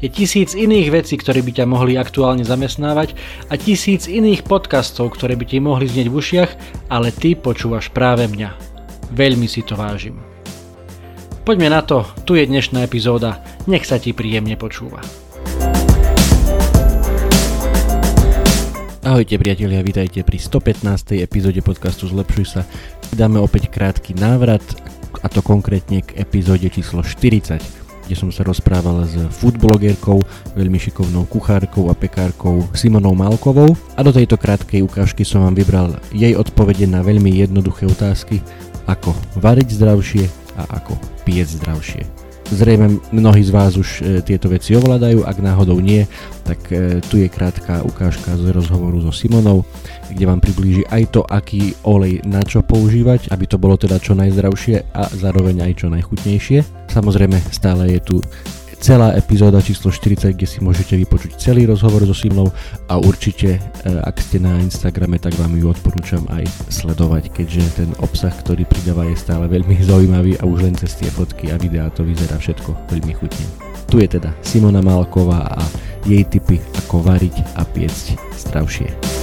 Je tisíc iných vecí, ktoré by ťa mohli aktuálne zamestnávať a tisíc iných podcastov, ktoré by ti mohli znieť v ušiach, ale ty počúvaš práve mňa. Veľmi si to vážim. Poďme na to, tu je dnešná epizóda, nech sa ti príjemne počúva. Ahojte priatelia, vítajte pri 115. epizóde podcastu Zlepšuj sa. Dáme opäť krátky návrat, a to konkrétne k epizóde číslo 40 kde som sa rozprával s foodblogerkou, veľmi šikovnou kuchárkou a pekárkou Simonou Malkovou a do tejto krátkej ukážky som vám vybral jej odpovede na veľmi jednoduché otázky ako variť zdravšie a ako piec zdravšie. Zrejme mnohí z vás už e, tieto veci ovládajú, ak náhodou nie, tak e, tu je krátka ukážka z rozhovoru so Simonou, kde vám priblíži aj to, aký olej na čo používať, aby to bolo teda čo najzdravšie a zároveň aj čo najchutnejšie. Samozrejme stále je tu celá epizóda číslo 40, kde si môžete vypočuť celý rozhovor so Simnou a určite, e, ak ste na Instagrame, tak vám ju odporúčam aj sledovať, keďže ten obsah, ktorý pridáva je stále veľmi zaujímavý a už len cez tie fotky a videá to vyzerá všetko veľmi chutne. Tu je teda Simona Malková a jej tipy, ako variť a piecť zdravšie.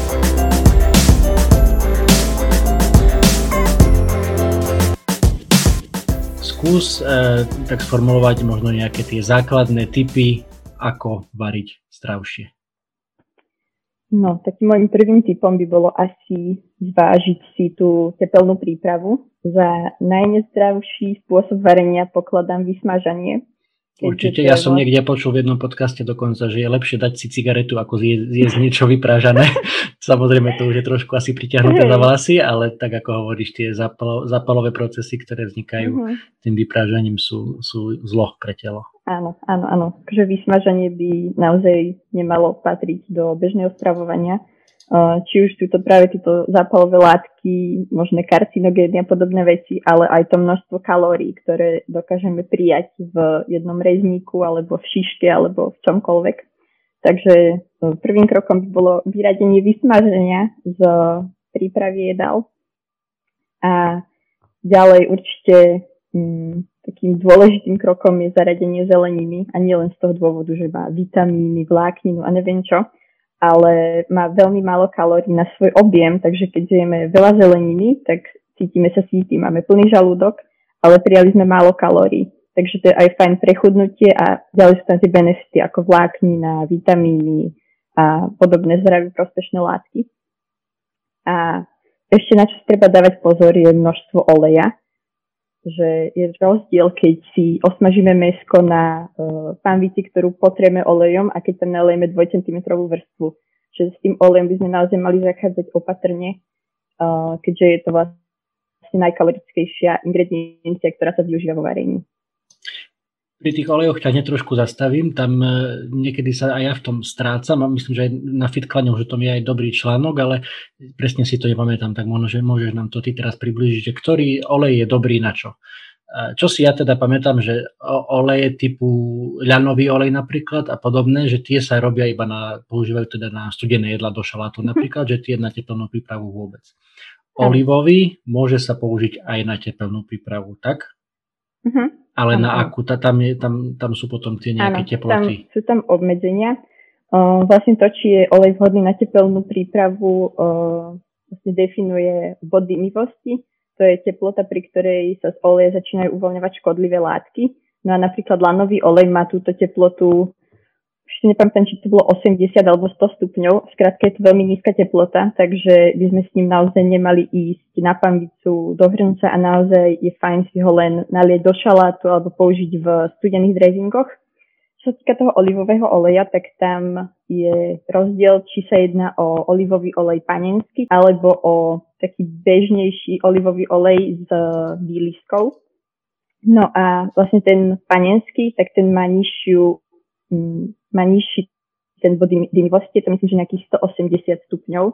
Skús e, tak sformulovať možno nejaké tie základné typy, ako variť zdravšie. No, takým môjim prvým typom by bolo asi zvážiť si tú tepelnú prípravu. Za najnezdravší spôsob varenia pokladám vysmažanie, Určite, ja som niekde počul v jednom podcaste dokonca, že je lepšie dať si cigaretu, ako zjesť niečo vyprážané. Samozrejme, to už je trošku asi priťahnuté za vlasy, ale tak ako hovoríš, tie zapalo, zapalové procesy, ktoré vznikajú uh-huh. tým vyprážaním sú, sú zlo pre telo. Áno, áno, áno. Takže vysmažanie by naozaj nemalo patriť do bežného stravovania či už sú to práve tieto zápalové látky, možné karcinogény a podobné veci, ale aj to množstvo kalórií, ktoré dokážeme prijať v jednom rezníku alebo v šiške alebo v čomkoľvek. Takže prvým krokom by bolo vyradenie vysmaženia z prípravy jedál. A ďalej určite mm, takým dôležitým krokom je zaradenie zeleniny a nielen z toho dôvodu, že má vitamíny, vlákninu a neviem čo, ale má veľmi málo kalórií na svoj objem, takže keď jeme veľa zeleniny, tak cítime sa síti, máme plný žalúdok, ale prijali sme málo kalórií. Takže to je aj fajn prechudnutie a ďalej sú tam tie benefity ako vláknina, vitamíny a podobné zdraví prospešné látky. A ešte na čo treba dávať pozor je množstvo oleja, že je rozdiel, keď si osmažíme mesko na uh, panvici, ktorú potrieme olejom a keď tam nalejeme 2 cm vrstvu. Čiže s tým olejom by sme naozaj mali zachádzať opatrne, uh, keďže je to vlastne najkalorickejšia ingrediencia, ktorá sa využíva vo varení. Pri tých olejoch ťa trošku zastavím, tam e, niekedy sa aj ja v tom strácam a myslím, že aj na Fitklane už tom je aj dobrý článok, ale presne si to nepamätám, tak možno, že môžeš nám to ty teraz približiť, že ktorý olej je dobrý na čo. Čo si ja teda pamätám, že oleje typu ľanový olej napríklad a podobné, že tie sa robia iba na, používajú teda na studené jedla do šalátu mm-hmm. napríklad, že tie na teplnú prípravu vôbec. Olivový môže sa použiť aj na teplnú prípravu, tak? Mm-hmm. Ale ano. na akú? Tam, je, tam, tam sú potom tie nejaké ano, teploty? Tam, sú tam obmedzenia. Uh, vlastne to, či je olej vhodný na tepelnú prípravu, uh, vlastne definuje bod dymivosti. To je teplota, pri ktorej sa z oleja začínajú uvoľňovať škodlivé látky. No a napríklad lanový olej má túto teplotu si nepamätám, či to bolo 80 alebo 100 stupňov. Skrátka je to veľmi nízka teplota, takže by sme s ním naozaj nemali ísť na panvicu do hrnca a naozaj je fajn si ho len nalieť do šalátu alebo použiť v studených drezingoch. Čo sa týka toho olivového oleja, tak tam je rozdiel, či sa jedná o olivový olej panenský alebo o taký bežnejší olivový olej s výliskou. No a vlastne ten panenský, tak ten má nižšiu má nižší ten bod dymivosti, je to myslím, že nejakých 180 stupňov.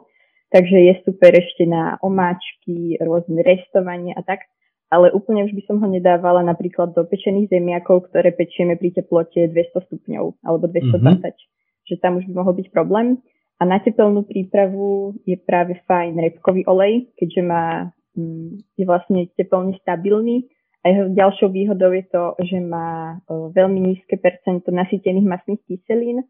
takže je super ešte na omáčky, rôzne restovanie a tak, ale úplne už by som ho nedávala napríklad do pečených zemiakov, ktoré pečieme pri teplote 200 stupňov alebo 220, mm-hmm. že tam už by mohol byť problém. A na tepelnú prípravu je práve fajn repkový olej, keďže má, mm, je vlastne teplne stabilný a jeho ďalšou výhodou je to, že má veľmi nízke percento nasýtených masných kyselín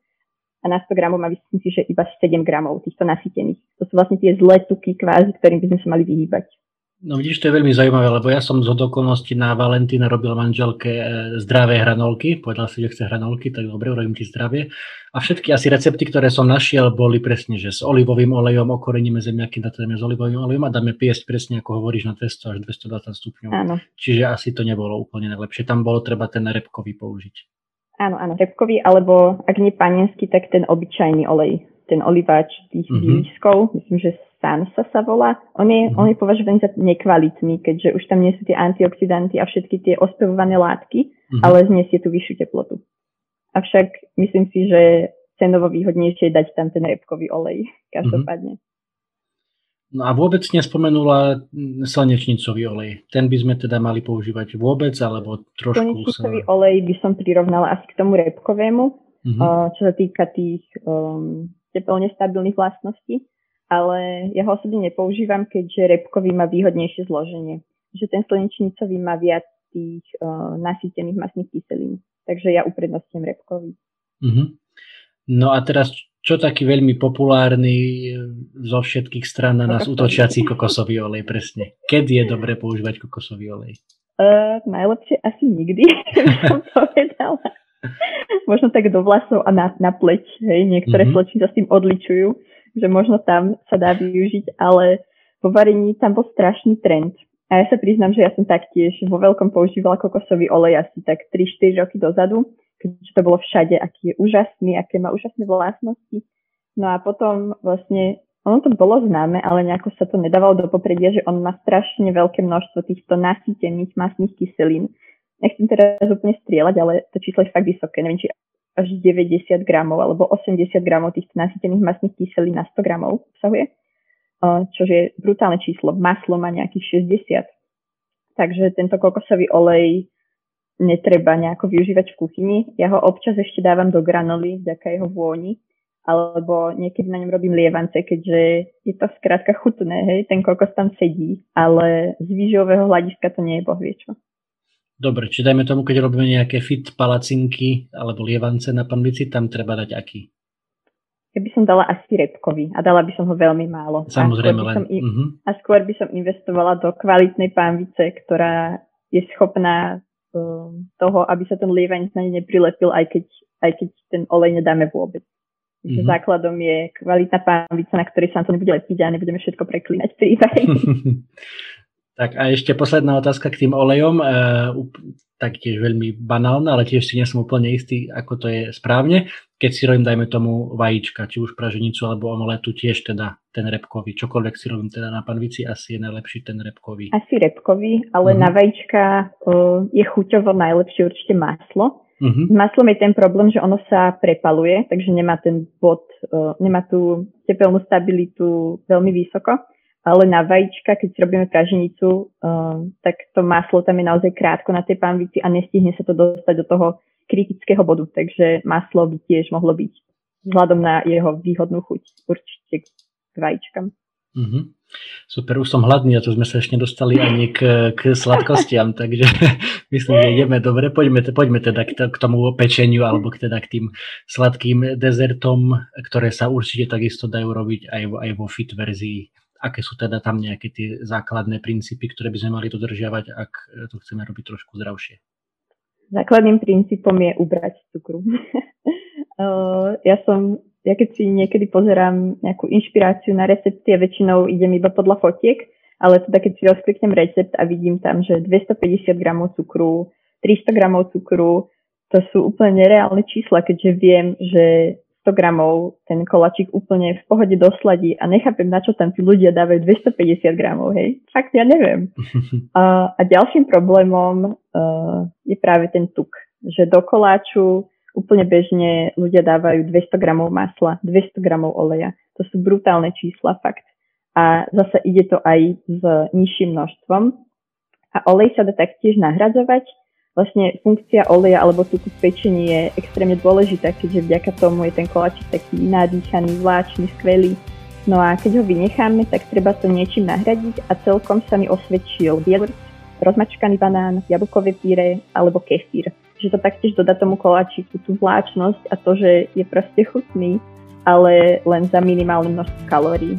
a na 100 gramov má myslím si, že iba 7 gramov týchto nasýtených. To sú vlastne tie zlé tuky kvázi, ktorým by sme sa mali vyhýbať. No vidíš, to je veľmi zaujímavé, lebo ja som z okolností na Valentína robil manželke e, zdravé hranolky. Povedal si, že chce hranolky, tak dobre, urobím ti zdravie. A všetky asi recepty, ktoré som našiel, boli presne, že s olivovým olejom okoreníme zemiaky, dáme s olivovým olejom a dáme piesť presne, ako hovoríš, na testo až 220 stupňov. Áno. Čiže asi to nebolo úplne najlepšie. Tam bolo treba ten repkový použiť. Áno, áno, repkový, alebo ak nie panenský, tak ten obyčajný olej, ten oliváč tých mm-hmm. myslím, že Sansa sa volá. On je, mm. on je považovaný za nekvalitný, keďže už tam nie sú tie antioxidanty a všetky tie ospevované látky, mm. ale znesie tú vyššiu teplotu. Avšak myslím si, že cenovo výhodnejšie je dať tam ten repkový olej, každopádne. Mm. No a vôbec nespomenula slnečnicový olej. Ten by sme teda mali používať vôbec, alebo trošku Slnečnicový sa... olej by som prirovnala asi k tomu repkovému, mm-hmm. čo sa týka tých um, teplne stabilných vlastností ale ja ho osobne nepoužívam, keďže repkový má výhodnejšie zloženie. Že ten slnečnicový má viac tých uh, nasýtených masných kyselín. Takže ja uprednostňujem repkový. Mm-hmm. No a teraz, čo taký veľmi populárny e, zo všetkých stran na nás útočiaci kokosový olej, presne. Kedy je dobre používať kokosový olej? Uh, najlepšie asi nikdy, som povedala. Možno tak do vlasov a na, na pleť, hej, niektoré mm-hmm. slečny sa s tým odličujú že možno tam sa dá využiť, ale vo varení tam bol strašný trend. A ja sa priznám, že ja som taktiež vo veľkom používala kokosový olej asi tak 3-4 roky dozadu, keďže to bolo všade, aký je úžasný, aké má úžasné vlastnosti. No a potom vlastne, ono to bolo známe, ale nejako sa to nedávalo do popredia, že on má strašne veľké množstvo týchto nasýtených masných kyselín. Nechcem teraz úplne strieľať, ale to číslo je fakt vysoké. Neviem, či až 90 gramov alebo 80 gramov týchto nasýtených masných kyselín na 100 gramov obsahuje, čo je brutálne číslo. Maslo má nejakých 60. Takže tento kokosový olej netreba nejako využívať v kuchyni. Ja ho občas ešte dávam do granoly vďaka jeho vôni, alebo niekedy na ňom robím lievance, keďže je to skrátka chutné, hej, ten kokos tam sedí, ale z výživového hľadiska to nie je bohviečo. Dobre, či dajme tomu, keď robíme nejaké fit palacinky alebo lievance na panvici, tam treba dať aký? Ja by som dala asi repkový a dala by som ho veľmi málo. Samozrejme a len. I- uh-huh. A skôr by som investovala do kvalitnej pánvice, ktorá je schopná um, toho, aby sa ten lievaň na ne neprilepil, aj keď, aj keď ten olej nedáme vôbec. Uh-huh. Základom je kvalitná pánvica, na ktorej sa to nebude lepiť a nebudeme všetko preklinať pri Tak a ešte posledná otázka k tým olejom. E, taktiež veľmi banálna, ale tiež si nie som úplne istý, ako to je správne. Keď si robím, dajme tomu, vajíčka, či už praženicu alebo omeletu, tiež teda ten repkový. Čokoľvek si robím teda na panvici, asi je najlepší ten repkový. Asi repkový, ale uh-huh. na vajíčka uh, je chuťovo najlepšie určite maslo. S maslom je ten problém, že ono sa prepaluje, takže nemá ten bod, uh, nemá tú tepelnú stabilitu veľmi vysoko ale na vajíčka, keď robíme praženicu, um, tak to maslo tam je naozaj krátko na tej pánvici a nestihne sa to dostať do toho kritického bodu, takže maslo by tiež mohlo byť vzhľadom na jeho výhodnú chuť určite k vajíčkam. Mm-hmm. Super, už som hladný a tu sme sa ešte dostali ani k, k sladkostiam, takže myslím, že ideme dobre. Poďme, poďme teda k, k tomu pečeniu alebo k, teda k tým sladkým dezertom, ktoré sa určite takisto dajú robiť aj, aj vo fit verzii aké sú teda tam nejaké tie základné princípy, ktoré by sme mali dodržiavať, ak to chceme robiť trošku zdravšie? Základným princípom je ubrať cukru. ja som, ja keď si niekedy pozerám nejakú inšpiráciu na recepty, väčšinou idem iba podľa fotiek, ale teda keď si rozkliknem recept a vidím tam, že 250 gramov cukru, 300 gramov cukru, to sú úplne nereálne čísla, keďže viem, že 100 gramov ten kolačik úplne v pohode dosladí a nechápem, na čo tam tí ľudia dávajú 250 gramov, hej. Fakt, ja neviem. Uh, a ďalším problémom uh, je práve ten tuk, že do koláču úplne bežne ľudia dávajú 200 gramov masla, 200 gramov oleja. To sú brutálne čísla, fakt. a zase ide to aj s nižším množstvom. A olej sa dá taktiež nahradzovať. Vlastne funkcia oleja alebo tuku v pečení je extrémne dôležitá, keďže vďaka tomu je ten koláčik taký nadýchaný, vláčny, skvelý. No a keď ho vynecháme, tak treba to niečím nahradiť a celkom sa mi osvedčil jogurt, rozmačkaný banán, jablkové píre alebo kefír. Že to taktiež dodá tomu koláčiku tú vláčnosť a to, že je proste chutný, ale len za minimálne množstvo kalórií.